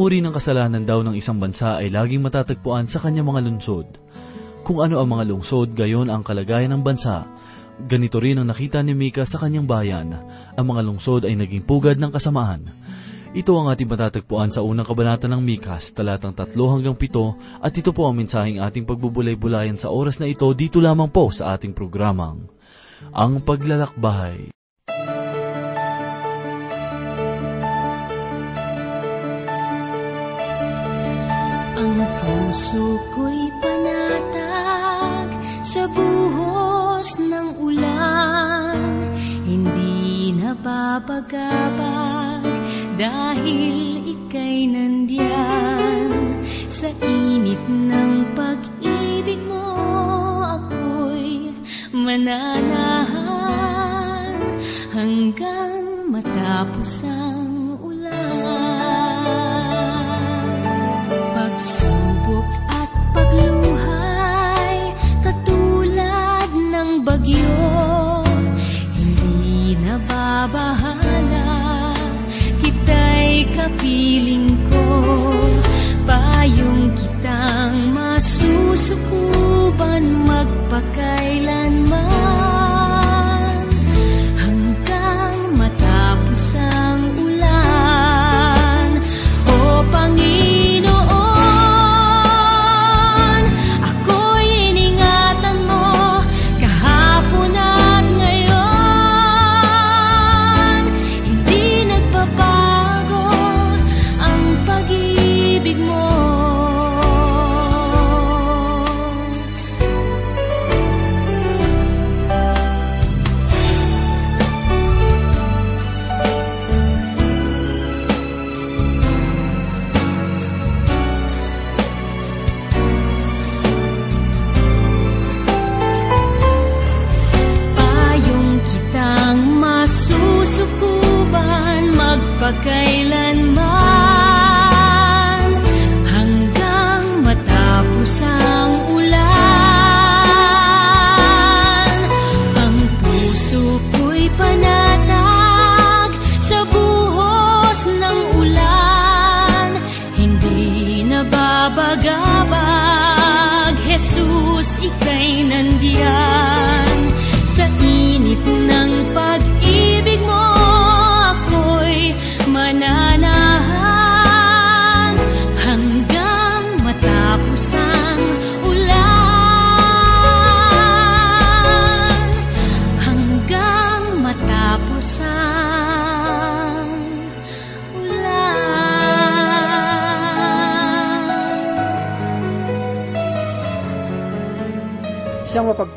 uri ng kasalanan daw ng isang bansa ay laging matatagpuan sa kanyang mga lungsod. Kung ano ang mga lungsod, gayon ang kalagayan ng bansa. Ganito rin ang nakita ni Mika sa kanyang bayan. Ang mga lungsod ay naging pugad ng kasamaan. Ito ang ating matatagpuan sa unang kabanata ng Mikas, talatang 3 hanggang 7, at ito po ang mensaheng ating pagbubulay-bulayan sa oras na ito dito lamang po sa ating programang, Ang Paglalakbay. Ang puso ko'y panatag sa buhos ng ulan, hindi nababagabag dahil ika'y nandiyan sa init ng pag-ibig mo ako'y mananahan. Hanggang matapos ang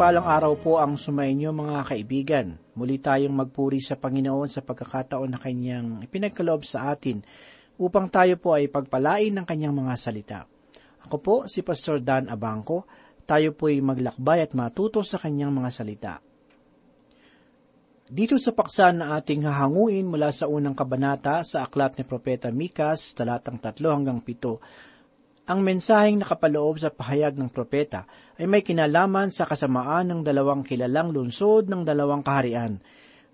mapagpalang araw po ang sumainyo mga kaibigan. Muli tayong magpuri sa Panginoon sa pagkakataon na Kanyang ipinagkaloob sa atin upang tayo po ay pagpalain ng Kanyang mga salita. Ako po si Pastor Dan Abangco. Tayo po ay maglakbay at matuto sa Kanyang mga salita. Dito sa paksa na ating hahanguin mula sa unang kabanata sa aklat ni Propeta Mikas, talatang 3 hanggang 7, ang mensaheng nakapaloob sa pahayag ng propeta ay may kinalaman sa kasamaan ng dalawang kilalang lungsod ng dalawang kaharian.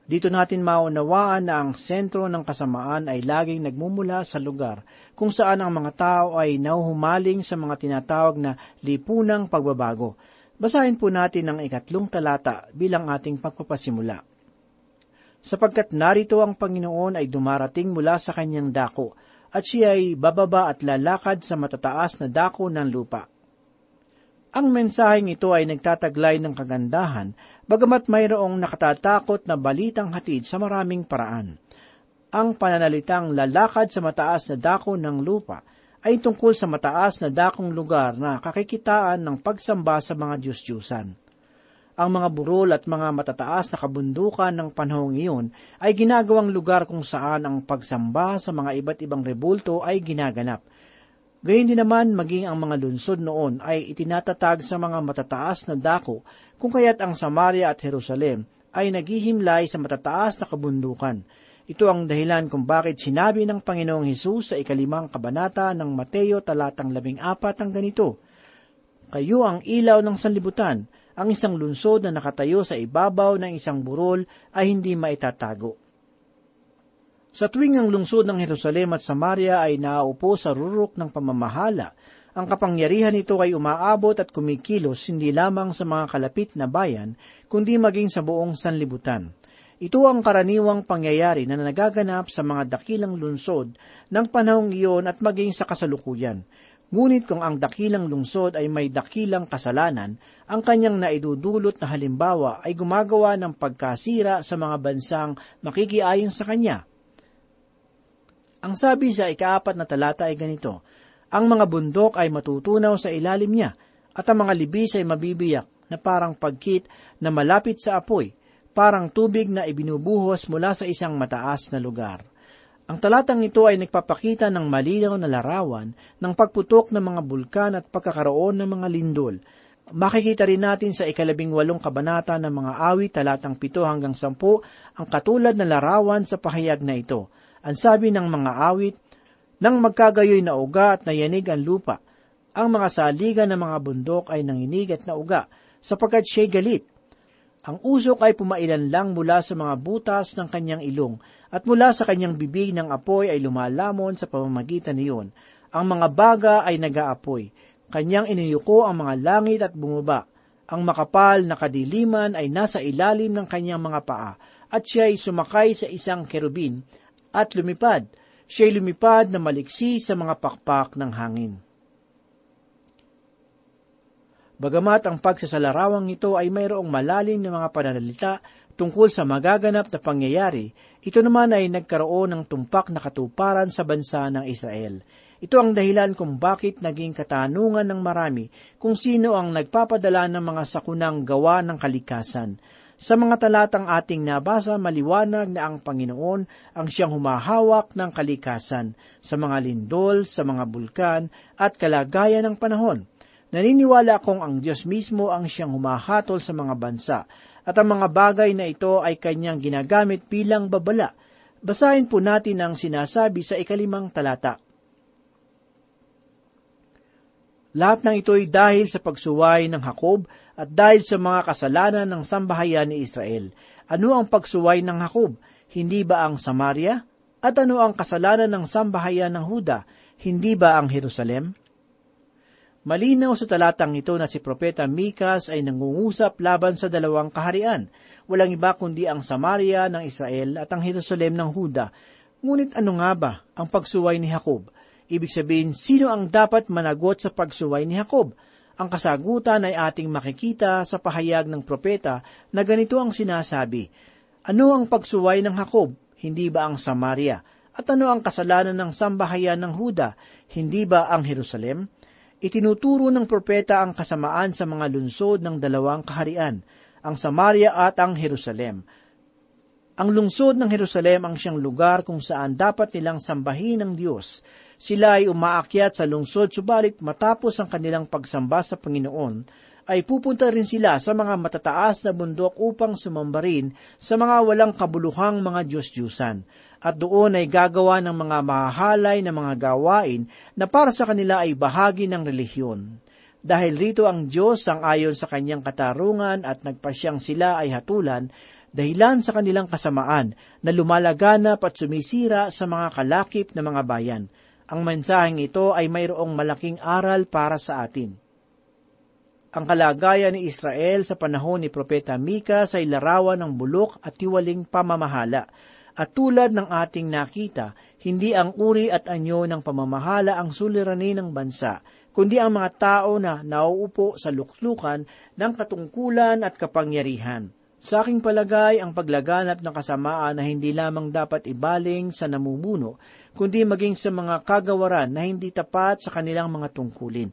Dito natin maunawaan na ang sentro ng kasamaan ay laging nagmumula sa lugar kung saan ang mga tao ay nauhumaling sa mga tinatawag na lipunang pagbabago. Basahin po natin ang ikatlong talata bilang ating pagpapasimula. Sapagkat narito ang Panginoon ay dumarating mula sa kanyang dako, at siya ay bababa at lalakad sa matataas na dako ng lupa. Ang mensaheng ito ay nagtataglay ng kagandahan, bagamat mayroong nakatatakot na balitang hatid sa maraming paraan. Ang pananalitang lalakad sa mataas na dako ng lupa ay tungkol sa mataas na dakong lugar na kakikitaan ng pagsamba sa mga Diyos-Diyusan ang mga burol at mga matataas na kabundukan ng panahong iyon ay ginagawang lugar kung saan ang pagsamba sa mga iba't ibang rebulto ay ginaganap. Gayun din naman maging ang mga lunsod noon ay itinatatag sa mga matataas na dako kung kaya't ang Samaria at Jerusalem ay naghihimlay sa matataas na kabundukan. Ito ang dahilan kung bakit sinabi ng Panginoong Hesus sa ikalimang kabanata ng Mateo talatang labing apat ang ganito, Kayo ang ilaw ng sanlibutan, ang isang lunsod na nakatayo sa ibabaw ng isang burol ay hindi maitatago. Sa tuwing ang lungsod ng Jerusalem at Samaria ay naaupo sa rurok ng pamamahala, ang kapangyarihan nito ay umaabot at kumikilos hindi lamang sa mga kalapit na bayan, kundi maging sa buong sanlibutan. Ito ang karaniwang pangyayari na nagaganap sa mga dakilang lungsod ng panahong iyon at maging sa kasalukuyan. Ngunit kung ang dakilang lungsod ay may dakilang kasalanan, ang kanyang naidudulot na halimbawa ay gumagawa ng pagkasira sa mga bansang makikiayon sa kanya. Ang sabi sa ikaapat na talata ay ganito, Ang mga bundok ay matutunaw sa ilalim niya, at ang mga libis ay mabibiyak na parang pagkit na malapit sa apoy, parang tubig na ibinubuhos mula sa isang mataas na lugar. Ang talatang ito ay nagpapakita ng malinaw na larawan ng pagputok ng mga bulkan at pagkakaroon ng mga lindol. Makikita rin natin sa ikalabing walong kabanata ng mga awit talatang pito hanggang sampu ang katulad na larawan sa pahayag na ito. Ang sabi ng mga awit, nang magkagayoy na uga at nayanig ang lupa, ang mga saligan ng mga bundok ay nanginig at nauga, sapagkat siya'y galit. Ang usok ay pumailan lang mula sa mga butas ng kanyang ilong, at mula sa kanyang bibig ng apoy ay lumalamon sa pamamagitan niyon. Ang mga baga ay nagaapoy. Kanyang iniyuko ang mga langit at bumaba. Ang makapal na kadiliman ay nasa ilalim ng kanyang mga paa, at siya ay sumakay sa isang kerubin at lumipad. Siya'y lumipad na maliksi sa mga pakpak ng hangin. Bagamat ang pagsasalarawang ito ay mayroong malalim na mga pananalita tungkol sa magaganap na pangyayari, ito naman ay nagkaroon ng tumpak na katuparan sa bansa ng Israel. Ito ang dahilan kung bakit naging katanungan ng marami kung sino ang nagpapadala ng mga sakunang gawa ng kalikasan. Sa mga talatang ating nabasa, maliwanag na ang Panginoon ang siyang humahawak ng kalikasan sa mga lindol, sa mga bulkan at kalagayan ng panahon. Naniniwala akong ang Diyos mismo ang siyang humahatol sa mga bansa at ang mga bagay na ito ay kanyang ginagamit bilang babala. Basahin po natin ang sinasabi sa ikalimang talata. Lahat ng ito'y dahil sa pagsuway ng Hakob at dahil sa mga kasalanan ng sambahayan ni Israel. Ano ang pagsuway ng Hakob? Hindi ba ang Samaria? At ano ang kasalanan ng sambahayan ng Huda? Hindi ba ang Jerusalem? Malinaw sa talatang ito na si Propeta Mikas ay nangungusap laban sa dalawang kaharian. Walang iba kundi ang Samaria ng Israel at ang Jerusalem ng Huda. Ngunit ano nga ba ang pagsuway ni Jacob? Ibig sabihin, sino ang dapat managot sa pagsuway ni Jacob? Ang kasagutan ay ating makikita sa pahayag ng propeta na ganito ang sinasabi, Ano ang pagsuway ng Jacob? Hindi ba ang Samaria? At ano ang kasalanan ng sambahayan ng Huda? Hindi ba ang Jerusalem? Itinuturo ng propeta ang kasamaan sa mga lungsod ng dalawang kaharian, ang Samaria at ang Jerusalem. Ang lungsod ng Jerusalem ang siyang lugar kung saan dapat nilang sambahin ng Diyos. Sila ay umaakyat sa lungsod subalit matapos ang kanilang pagsamba sa Panginoon, ay pupunta rin sila sa mga matataas na bundok upang sumamba rin sa mga walang kabuluhang mga Diyos-Diyusan. At doon ay gagawa ng mga mahahalay na mga gawain na para sa kanila ay bahagi ng relihiyon. Dahil rito ang Diyos ang ayon sa kanyang katarungan at nagpasyang sila ay hatulan, dahilan sa kanilang kasamaan na lumalaganap at sumisira sa mga kalakip na mga bayan. Ang mensaheng ito ay mayroong malaking aral para sa atin. Ang kalagayan ni Israel sa panahon ni Propeta Mika ay larawan ng bulok at tiwaling pamamahala. At tulad ng ating nakita, hindi ang uri at anyo ng pamamahala ang suliranin ng bansa, kundi ang mga tao na nauupo sa luklukan ng katungkulan at kapangyarihan. Sa aking palagay, ang paglaganap ng kasamaan na hindi lamang dapat ibaling sa namumuno, kundi maging sa mga kagawaran na hindi tapat sa kanilang mga tungkulin.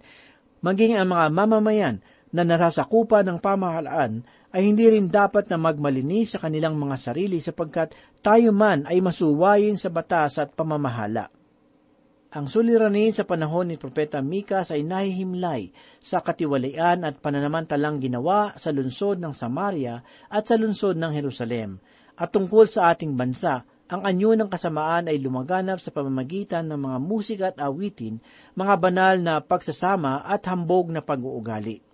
Maging ang mga mamamayan na nasasakupan ng pamahalaan ay hindi rin dapat na magmalinis sa kanilang mga sarili sapagkat tayo man ay masuwayin sa batas at pamamahala. Ang suliranin sa panahon ni Propeta Mikas ay nahihimlay sa katiwalian at pananamantalang ginawa sa lungsod ng Samaria at sa lungsod ng Jerusalem. At tungkol sa ating bansa, ang anyo ng kasamaan ay lumaganap sa pamamagitan ng mga musika at awitin, mga banal na pagsasama at hambog na pag-uugali.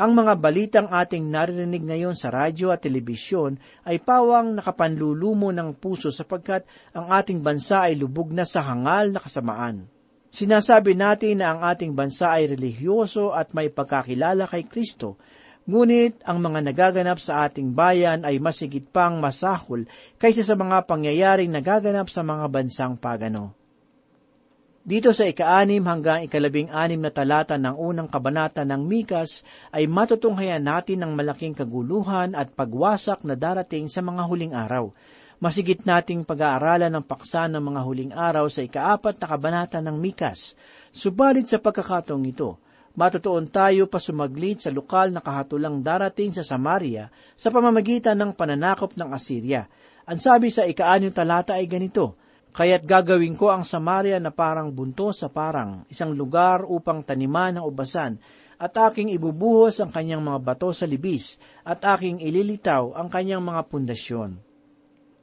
Ang mga balitang ating naririnig ngayon sa radyo at telebisyon ay pawang nakapanlulumo ng puso sapagkat ang ating bansa ay lubog na sa hangal na kasamaan. Sinasabi natin na ang ating bansa ay relihiyoso at may pagkakilala kay Kristo, ngunit ang mga nagaganap sa ating bayan ay masigit pang masahol kaysa sa mga pangyayaring nagaganap sa mga bansang pagano. Dito sa ika-anim hanggang ikalabing anim na talata ng unang kabanata ng Mikas ay matutunghayan natin ang malaking kaguluhan at pagwasak na darating sa mga huling araw. Masigit nating pag-aaralan ng paksa ng mga huling araw sa ikaapat na kabanata ng Mikas. Subalit sa pagkakataong ito, matutuon tayo pa sumaglit sa lokal na kahatulang darating sa Samaria sa pamamagitan ng pananakop ng Assyria. Ang sabi sa ika-anim talata ay ganito, Kaya't gagawin ko ang Samaria na parang bunto sa parang, isang lugar upang taniman ng ubasan, at aking ibubuhos ang kanyang mga bato sa libis, at aking ililitaw ang kanyang mga pundasyon.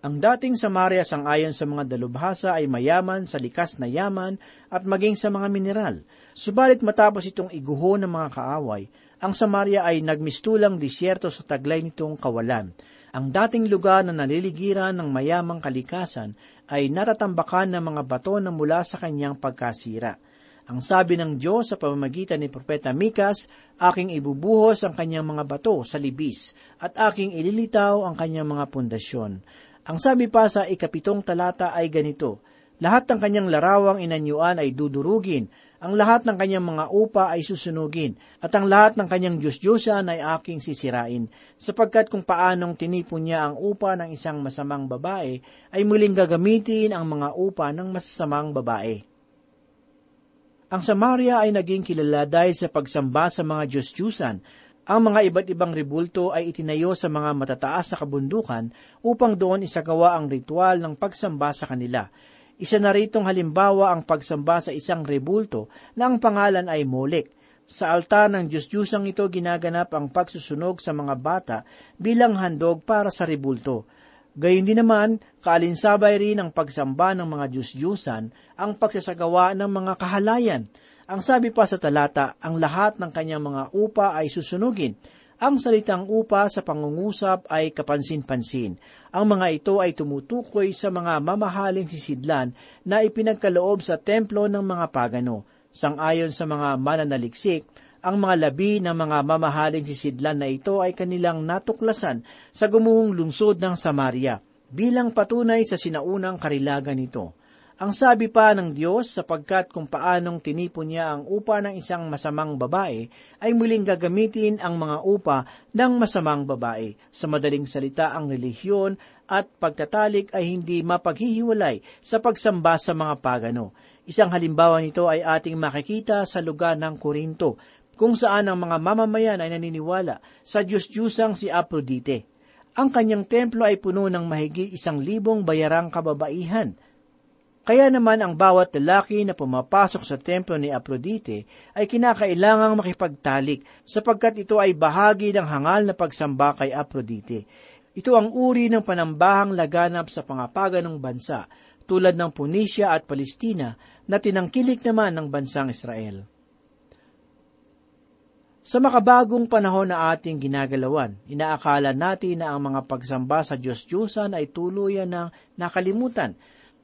Ang dating Samaria sangayon sa mga dalubhasa ay mayaman sa likas na yaman at maging sa mga mineral. Subalit matapos itong iguho ng mga kaaway, ang Samaria ay nagmistulang disyerto sa taglay nitong kawalan. Ang dating lugar na naliligiran ng mayamang kalikasan ay natatambakan ng mga bato na mula sa kanyang pagkasira. Ang sabi ng Diyos sa pamamagitan ni Propeta Mikas, aking ibubuhos ang kanyang mga bato sa libis, at aking ililitaw ang kanyang mga pundasyon. Ang sabi pa sa ikapitong talata ay ganito, Lahat ng kanyang larawang inanyuan ay dudurugin, ang lahat ng kanyang mga upa ay susunugin, at ang lahat ng kanyang Diyos-Diyosan ay aking sisirain, sapagkat kung paanong tinipon niya ang upa ng isang masamang babae, ay muling gagamitin ang mga upa ng masasamang babae. Ang Samaria ay naging kilala dahil sa pagsamba sa mga Diyos-Diyusan, ang mga iba't ibang ribulto ay itinayo sa mga matataas sa kabundukan upang doon isagawa ang ritual ng pagsamba sa kanila. Isa na ritong halimbawa ang pagsamba sa isang rebulto na ang pangalan ay Molek. Sa altar ng Diyos-Diyusang ito ginaganap ang pagsusunog sa mga bata bilang handog para sa rebulto. Gayun din naman, kaalinsabay rin ang pagsamba ng mga Diyos-Diyusan ang pagsasagawa ng mga kahalayan. Ang sabi pa sa talata, ang lahat ng kanyang mga upa ay susunugin ang salitang upa sa pangungusap ay kapansin-pansin. Ang mga ito ay tumutukoy sa mga mamahaling sisidlan na ipinagkaloob sa templo ng mga pagano. Sangayon sa mga mananaliksik, ang mga labi ng mga mamahaling sisidlan na ito ay kanilang natuklasan sa gumuhong lungsod ng Samaria bilang patunay sa sinaunang karilagan nito. Ang sabi pa ng Diyos sapagkat kung paanong tinipon niya ang upa ng isang masamang babae, ay muling gagamitin ang mga upa ng masamang babae. Sa madaling salita, ang relihiyon at pagtatalik ay hindi mapaghihiwalay sa pagsamba sa mga pagano. Isang halimbawa nito ay ating makikita sa lugar ng Korinto, kung saan ang mga mamamayan ay naniniwala sa Diyos-Diyusang si Aphrodite. Ang kanyang templo ay puno ng mahigit isang libong bayarang kababaihan – kaya naman ang bawat lalaki na pumapasok sa templo ni Aphrodite ay kinakailangang makipagtalik sapagkat ito ay bahagi ng hangal na pagsamba kay Aphrodite. Ito ang uri ng panambahang laganap sa pangapagan ng bansa tulad ng Punisya at Palestina na tinangkilik naman ng bansang Israel. Sa makabagong panahon na ating ginagalawan, inaakala natin na ang mga pagsamba sa Diyos-Diyosan ay tuluyan ng nakalimutan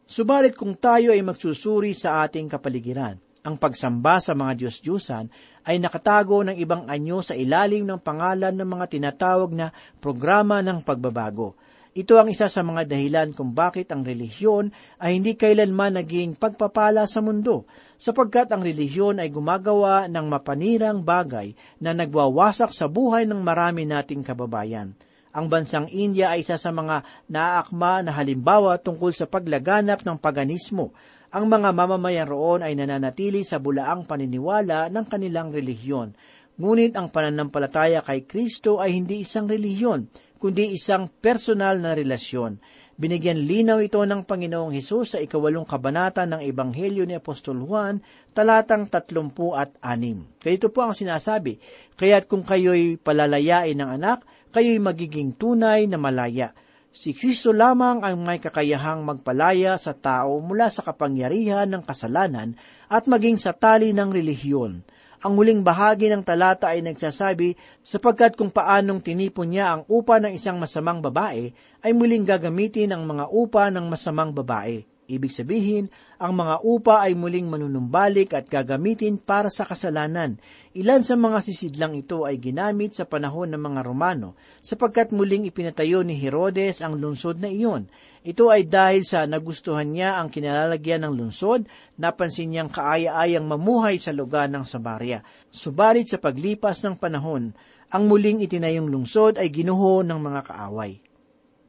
Subalit kung tayo ay magsusuri sa ating kapaligiran, ang pagsamba sa mga Diyos-Diyusan ay nakatago ng ibang anyo sa ilalim ng pangalan ng mga tinatawag na programa ng pagbabago. Ito ang isa sa mga dahilan kung bakit ang relihiyon ay hindi kailanman naging pagpapala sa mundo, sapagkat ang relihiyon ay gumagawa ng mapanirang bagay na nagwawasak sa buhay ng marami nating kababayan. Ang bansang India ay isa sa mga naaakma na halimbawa tungkol sa paglaganap ng paganismo. Ang mga mamamayan roon ay nananatili sa bulaang paniniwala ng kanilang relihiyon. Ngunit ang pananampalataya kay Kristo ay hindi isang relihiyon, kundi isang personal na relasyon. Binigyan linaw ito ng Panginoong Hesus sa ikawalong kabanata ng Ebanghelyo ni Apostol Juan, talatang tatlumpu at anim. Ganito po ang sinasabi, Kaya't kung kayo'y palalayain ng anak, kayo'y magiging tunay na malaya. Si Kristo lamang ang may kakayahang magpalaya sa tao mula sa kapangyarihan ng kasalanan at maging sa tali ng relihiyon. Ang huling bahagi ng talata ay nagsasabi sapagkat kung paanong tinipon niya ang upa ng isang masamang babae, ay muling gagamitin ang mga upa ng masamang babae. Ibig sabihin, ang mga upa ay muling manunumbalik at gagamitin para sa kasalanan. Ilan sa mga sisidlang ito ay ginamit sa panahon ng mga Romano, sapagkat muling ipinatayo ni Herodes ang lungsod na iyon. Ito ay dahil sa nagustuhan niya ang kinalalagyan ng lungsod, napansin niyang kaaya-ayang mamuhay sa lugar ng Samaria. Subalit sa paglipas ng panahon, ang muling itinayong lungsod ay ginuho ng mga kaaway.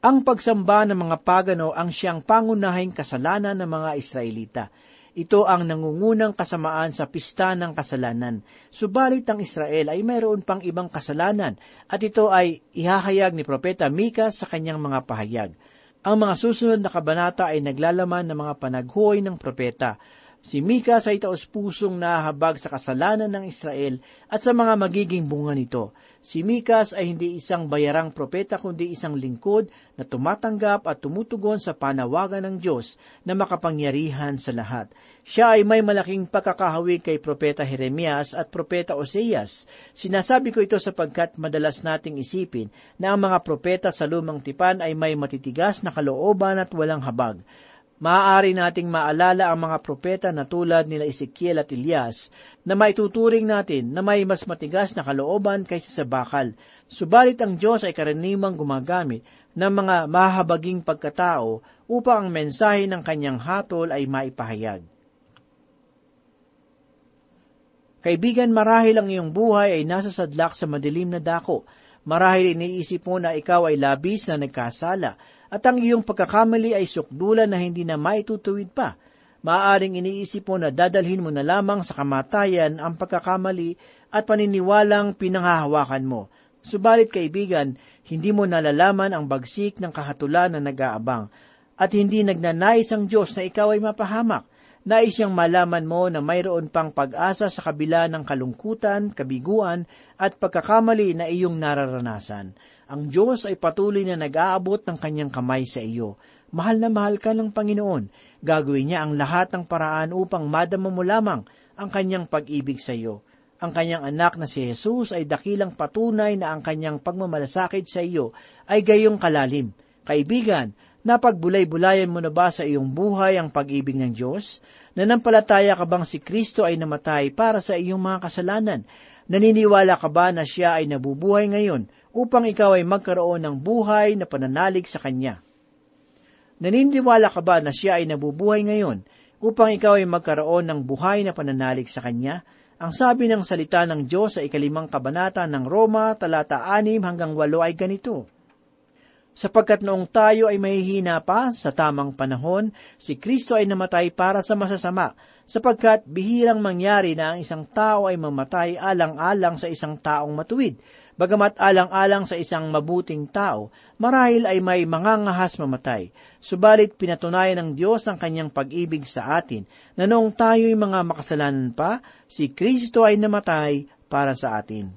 Ang pagsamba ng mga pagano ang siyang pangunahing kasalanan ng mga Israelita. Ito ang nangungunang kasamaan sa pista ng kasalanan. Subalit ang Israel ay mayroon pang ibang kasalanan at ito ay ihahayag ni Propeta Mika sa kanyang mga pahayag. Ang mga susunod na kabanata ay naglalaman ng mga panaghoy ng propeta. Si Mika sa itaos pusong nahahabag sa kasalanan ng Israel at sa mga magiging bunga nito. Si Mikas ay hindi isang bayarang propeta kundi isang lingkod na tumatanggap at tumutugon sa panawagan ng Diyos na makapangyarihan sa lahat. Siya ay may malaking pagkakahawig kay propeta Jeremias at propeta Oseas. Sinasabi ko ito sapagkat madalas nating isipin na ang mga propeta sa lumang tipan ay may matitigas na kalooban at walang habag. Maaari nating maalala ang mga propeta na tulad nila Ezekiel at Elias na maituturing natin na may mas matigas na kalooban kaysa sa bakal. Subalit ang Diyos ay karaniwang gumagamit ng mga mahabaging pagkatao upang ang mensahe ng kanyang hatol ay maipahayag. Kaibigan, marahil ang iyong buhay ay nasa sadlak sa madilim na dako. Marahil iniisip mo na ikaw ay labis na nagkasala at ang iyong pagkakamali ay sukdulan na hindi na maitutuwid pa. Maaaring iniisip mo na dadalhin mo na lamang sa kamatayan ang pagkakamali at paniniwalang pinanghahawakan mo. Subalit kaibigan, hindi mo nalalaman ang bagsik ng kahatulan na nag-aabang at hindi nagnanais ang Diyos na ikaw ay mapahamak. Nais siyang malaman mo na mayroon pang pag-asa sa kabila ng kalungkutan, kabiguan at pagkakamali na iyong nararanasan. Ang Diyos ay patuloy na nag-aabot ng kanyang kamay sa iyo. Mahal na mahal ka ng Panginoon. Gagawin niya ang lahat ng paraan upang madama mo lamang ang kanyang pag-ibig sa iyo. Ang kanyang anak na si Jesus ay dakilang patunay na ang kanyang pagmamalasakit sa iyo ay gayong kalalim. Kaibigan, napagbulay-bulayan mo na ba sa iyong buhay ang pag-ibig ng Diyos? Nanampalataya ka bang si Kristo ay namatay para sa iyong mga kasalanan? Naniniwala ka ba na siya ay nabubuhay ngayon upang ikaw ay magkaroon ng buhay na pananalig sa Kanya. Naniniwala ka ba na siya ay nabubuhay ngayon upang ikaw ay magkaroon ng buhay na pananalig sa Kanya? Ang sabi ng salita ng Diyos sa ikalimang kabanata ng Roma, talata 6 hanggang 8 ay ganito. Sapagkat noong tayo ay mahihina pa sa tamang panahon, si Kristo ay namatay para sa masasama, sapagkat bihirang mangyari na ang isang tao ay mamatay alang-alang sa isang taong matuwid, Bagamat alang-alang sa isang mabuting tao, marahil ay may mangangahas mamatay. Subalit pinatunayan ng Diyos ang kanyang pag-ibig sa atin, na noong tayo'y mga makasalanan pa, si Kristo ay namatay para sa atin.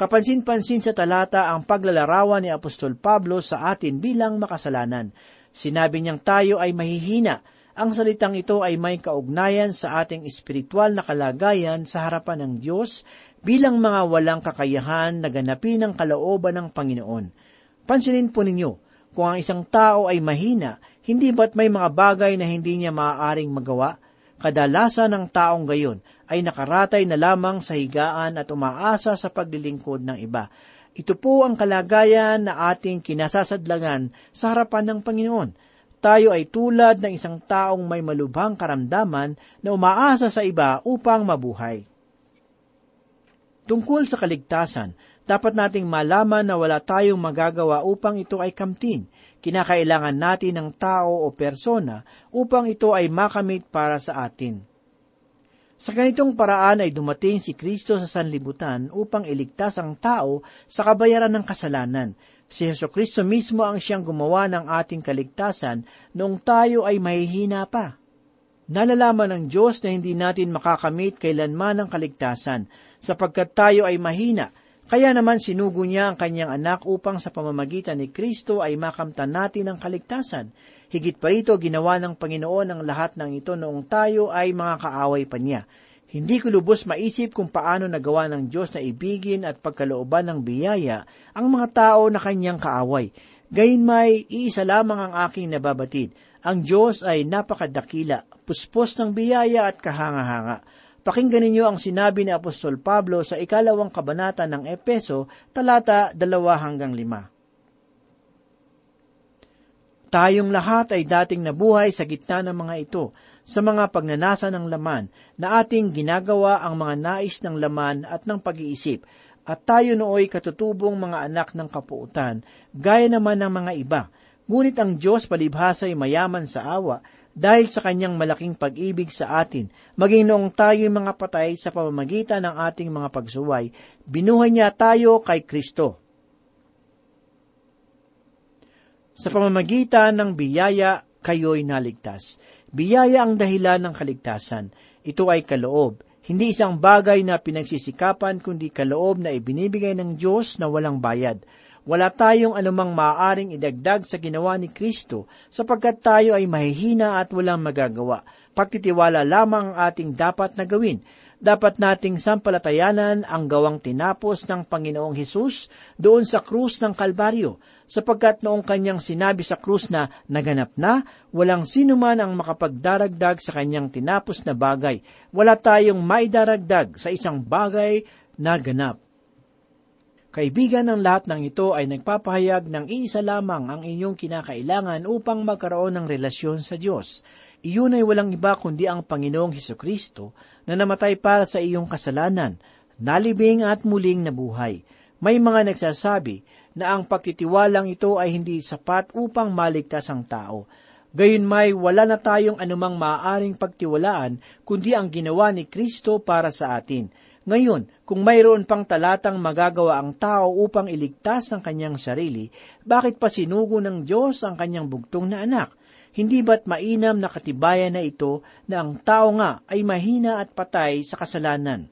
Kapansin-pansin sa talata ang paglalarawan ni Apostol Pablo sa atin bilang makasalanan. Sinabi niyang tayo ay mahihina, ang salitang ito ay may kaugnayan sa ating espiritual na kalagayan sa harapan ng Diyos bilang mga walang kakayahan na ganapin ang kalooban ng Panginoon. Pansinin po ninyo, kung ang isang tao ay mahina, hindi ba't may mga bagay na hindi niya maaaring magawa? Kadalasan ng taong gayon ay nakaratay na lamang sa higaan at umaasa sa paglilingkod ng iba. Ito po ang kalagayan na ating kinasasadlangan sa harapan ng Panginoon. Tayo ay tulad ng isang taong may malubhang karamdaman na umaasa sa iba upang mabuhay. Tungkol sa kaligtasan, dapat nating malaman na wala tayong magagawa upang ito ay kamtin. Kinakailangan natin ng tao o persona upang ito ay makamit para sa atin. Sa ganitong paraan ay dumating si Kristo sa sanlibutan upang iligtas ang tao sa kabayaran ng kasalanan. Si Yeso Kristo mismo ang siyang gumawa ng ating kaligtasan noong tayo ay mahihina pa. Nalalaman ng Diyos na hindi natin makakamit kailanman ang kaligtasan, sapagkat tayo ay mahina, kaya naman sinugo niya ang kanyang anak upang sa pamamagitan ni Kristo ay makamtan natin ang kaligtasan. Higit pa rito, ginawa ng Panginoon ang lahat ng ito noong tayo ay mga kaaway pa niya. Hindi ko lubos maisip kung paano nagawa ng Diyos na ibigin at pagkalooban ng biyaya ang mga tao na kanyang kaaway. Gayunmay, iisa lamang ang aking nababatid. Ang Diyos ay napakadakila, puspos ng biyaya at kahanga-hanga. Pakinggan ninyo ang sinabi ni Apostol Pablo sa ikalawang kabanata ng Epeso, talata dalawa hanggang lima. Tayong lahat ay dating nabuhay sa gitna ng mga ito, sa mga pagnanasa ng laman, na ating ginagawa ang mga nais ng laman at ng pag-iisip, at tayo nooy katutubong mga anak ng kapuutan, gaya naman ng mga iba. Ngunit ang Diyos palibhasa ay mayaman sa awa, dahil sa kanyang malaking pag-ibig sa atin, maging noong tayo'y mga patay sa pamamagitan ng ating mga pagsuway, binuhay niya tayo kay Kristo. Sa pamamagitan ng biyaya, kayo'y naligtas. Biyaya ang dahilan ng kaligtasan. Ito ay kaloob, hindi isang bagay na pinagsisikapan kundi kaloob na ibinibigay ng Diyos na walang bayad. Wala tayong anumang maaaring idagdag sa ginawa ni Kristo sapagkat tayo ay mahihina at walang magagawa. Pagtitiwala lamang ang ating dapat na gawin. Dapat nating sampalatayanan ang gawang tinapos ng Panginoong Hesus doon sa krus ng Kalbaryo, sapagkat noong kanyang sinabi sa krus na naganap na, walang sino man ang makapagdaragdag sa kanyang tinapos na bagay. Wala tayong maidaragdag sa isang bagay na ganap. Kaibigan ng lahat ng ito ay nagpapahayag ng iisa lamang ang inyong kinakailangan upang magkaroon ng relasyon sa Diyos. Iyon ay walang iba kundi ang Panginoong Heso Kristo na namatay para sa iyong kasalanan, nalibing at muling nabuhay. May mga nagsasabi na ang pagtitiwalang ito ay hindi sapat upang maligtas ang tao. Gayunmay wala na tayong anumang maaaring pagtiwalaan kundi ang ginawa ni Kristo para sa atin. Ngayon, kung mayroon pang talatang magagawa ang tao upang iligtas ang kanyang sarili, bakit pa sinugo ng Diyos ang kanyang bugtong na anak? Hindi ba't mainam na katibayan na ito na ang tao nga ay mahina at patay sa kasalanan?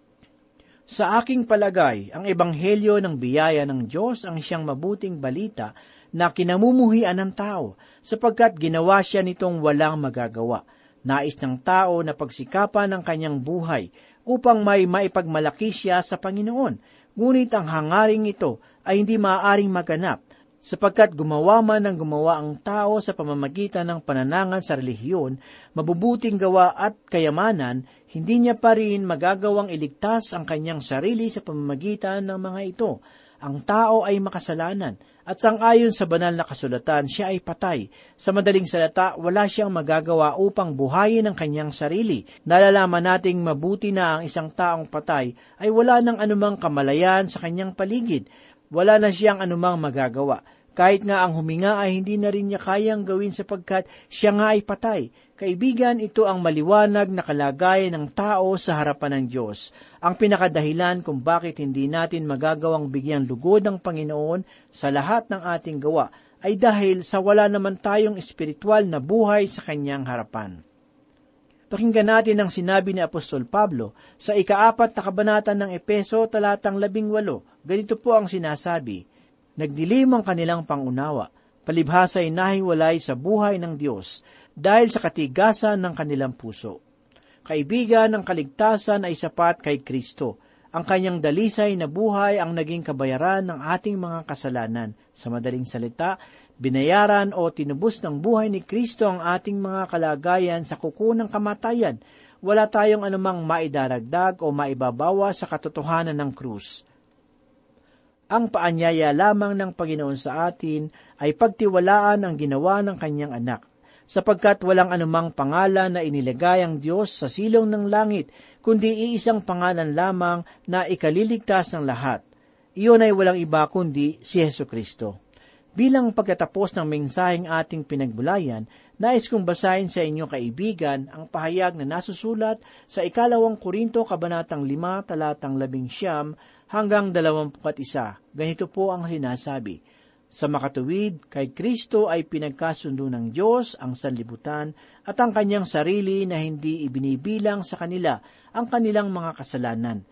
Sa aking palagay, ang ebanghelyo ng biyaya ng Diyos ang siyang mabuting balita na kinamumuhian ng tao, sapagkat ginawa siya nitong walang magagawa. Nais ng tao na pagsikapan ng kanyang buhay upang may maipagmalaki siya sa Panginoon. Ngunit ang hangaring ito ay hindi maaaring maganap sapagkat gumawa man ng gumawa ang tao sa pamamagitan ng pananangan sa relihiyon, mabubuting gawa at kayamanan, hindi niya pa rin magagawang iligtas ang kanyang sarili sa pamamagitan ng mga ito. Ang tao ay makasalanan, at sangayon sa banal na kasulatan, siya ay patay. Sa madaling salata, wala siyang magagawa upang buhayin ang kanyang sarili. Nalalaman nating mabuti na ang isang taong patay ay wala ng anumang kamalayan sa kanyang paligid. Wala na siyang anumang magagawa. Kahit nga ang huminga ay hindi na rin niya kayang gawin sapagkat siya nga ay patay. Kaibigan, ito ang maliwanag na kalagayan ng tao sa harapan ng Diyos. Ang pinakadahilan kung bakit hindi natin magagawang bigyang lugod ng Panginoon sa lahat ng ating gawa ay dahil sa wala naman tayong espiritual na buhay sa kanyang harapan. Pakinggan natin ang sinabi ni Apostol Pablo sa ikaapat na kabanata ng Epeso talatang labing walo. Ganito po ang sinasabi, Nagdilim ang kanilang pangunawa, palibhasa ay nahiwalay sa buhay ng Diyos dahil sa katigasan ng kanilang puso. Kaibigan ng kaligtasan ay sapat kay Kristo. Ang kanyang dalisay na buhay ang naging kabayaran ng ating mga kasalanan. Sa madaling salita, binayaran o tinubos ng buhay ni Kristo ang ating mga kalagayan sa kuko ng kamatayan. Wala tayong anumang maidaragdag o maibabawa sa katotohanan ng krus. Ang paanyaya lamang ng Panginoon sa atin ay pagtiwalaan ang ginawa ng kanyang anak, sapagkat walang anumang pangalan na inilagay ang Diyos sa silong ng langit, kundi iisang pangalan lamang na ikaliligtas ng lahat. Iyon ay walang iba kundi si Yesu Kristo. Bilang pagkatapos ng mensaheng ating pinagbulayan, nais kong basahin sa inyo kaibigan ang pahayag na nasusulat sa ikalawang Korinto kabanatang 5 talatang 11 hanggang 21. Ganito po ang sinasabi, Sa makatuwid, kay Kristo ay pinagkasundo ng Diyos ang sanlibutan at ang kanyang sarili na hindi ibinibilang sa kanila ang kanilang mga kasalanan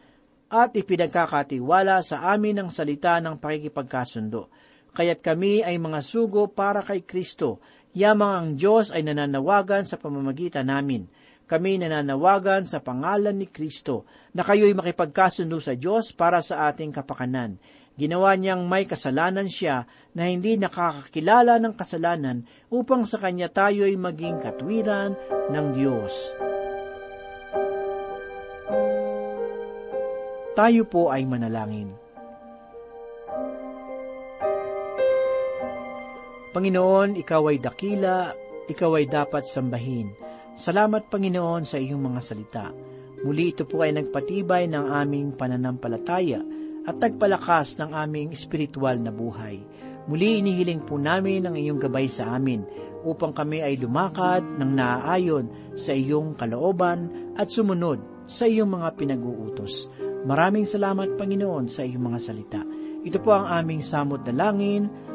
at ipinagkakatiwala sa amin ang salita ng pakikipagkasundo kaya't kami ay mga sugo para kay Kristo. Yamang ang Diyos ay nananawagan sa pamamagitan namin. kami nananawagan sa pangalan ni Kristo na kayo'y makipagkasundo sa Diyos para sa ating kapakanan. Ginawa niyang may kasalanan siya na hindi nakakakilala ng kasalanan upang sa Kanya tayo'y maging katwiran ng Diyos. Tayo po ay manalangin. Panginoon, Ikaw ay dakila, Ikaw ay dapat sambahin. Salamat, Panginoon, sa iyong mga salita. Muli ito po ay nagpatibay ng aming pananampalataya at nagpalakas ng aming espiritual na buhay. Muli inihiling po namin ang iyong gabay sa amin upang kami ay lumakad ng naaayon sa iyong kalooban at sumunod sa iyong mga pinag-uutos. Maraming salamat, Panginoon, sa iyong mga salita. Ito po ang aming samot dalangin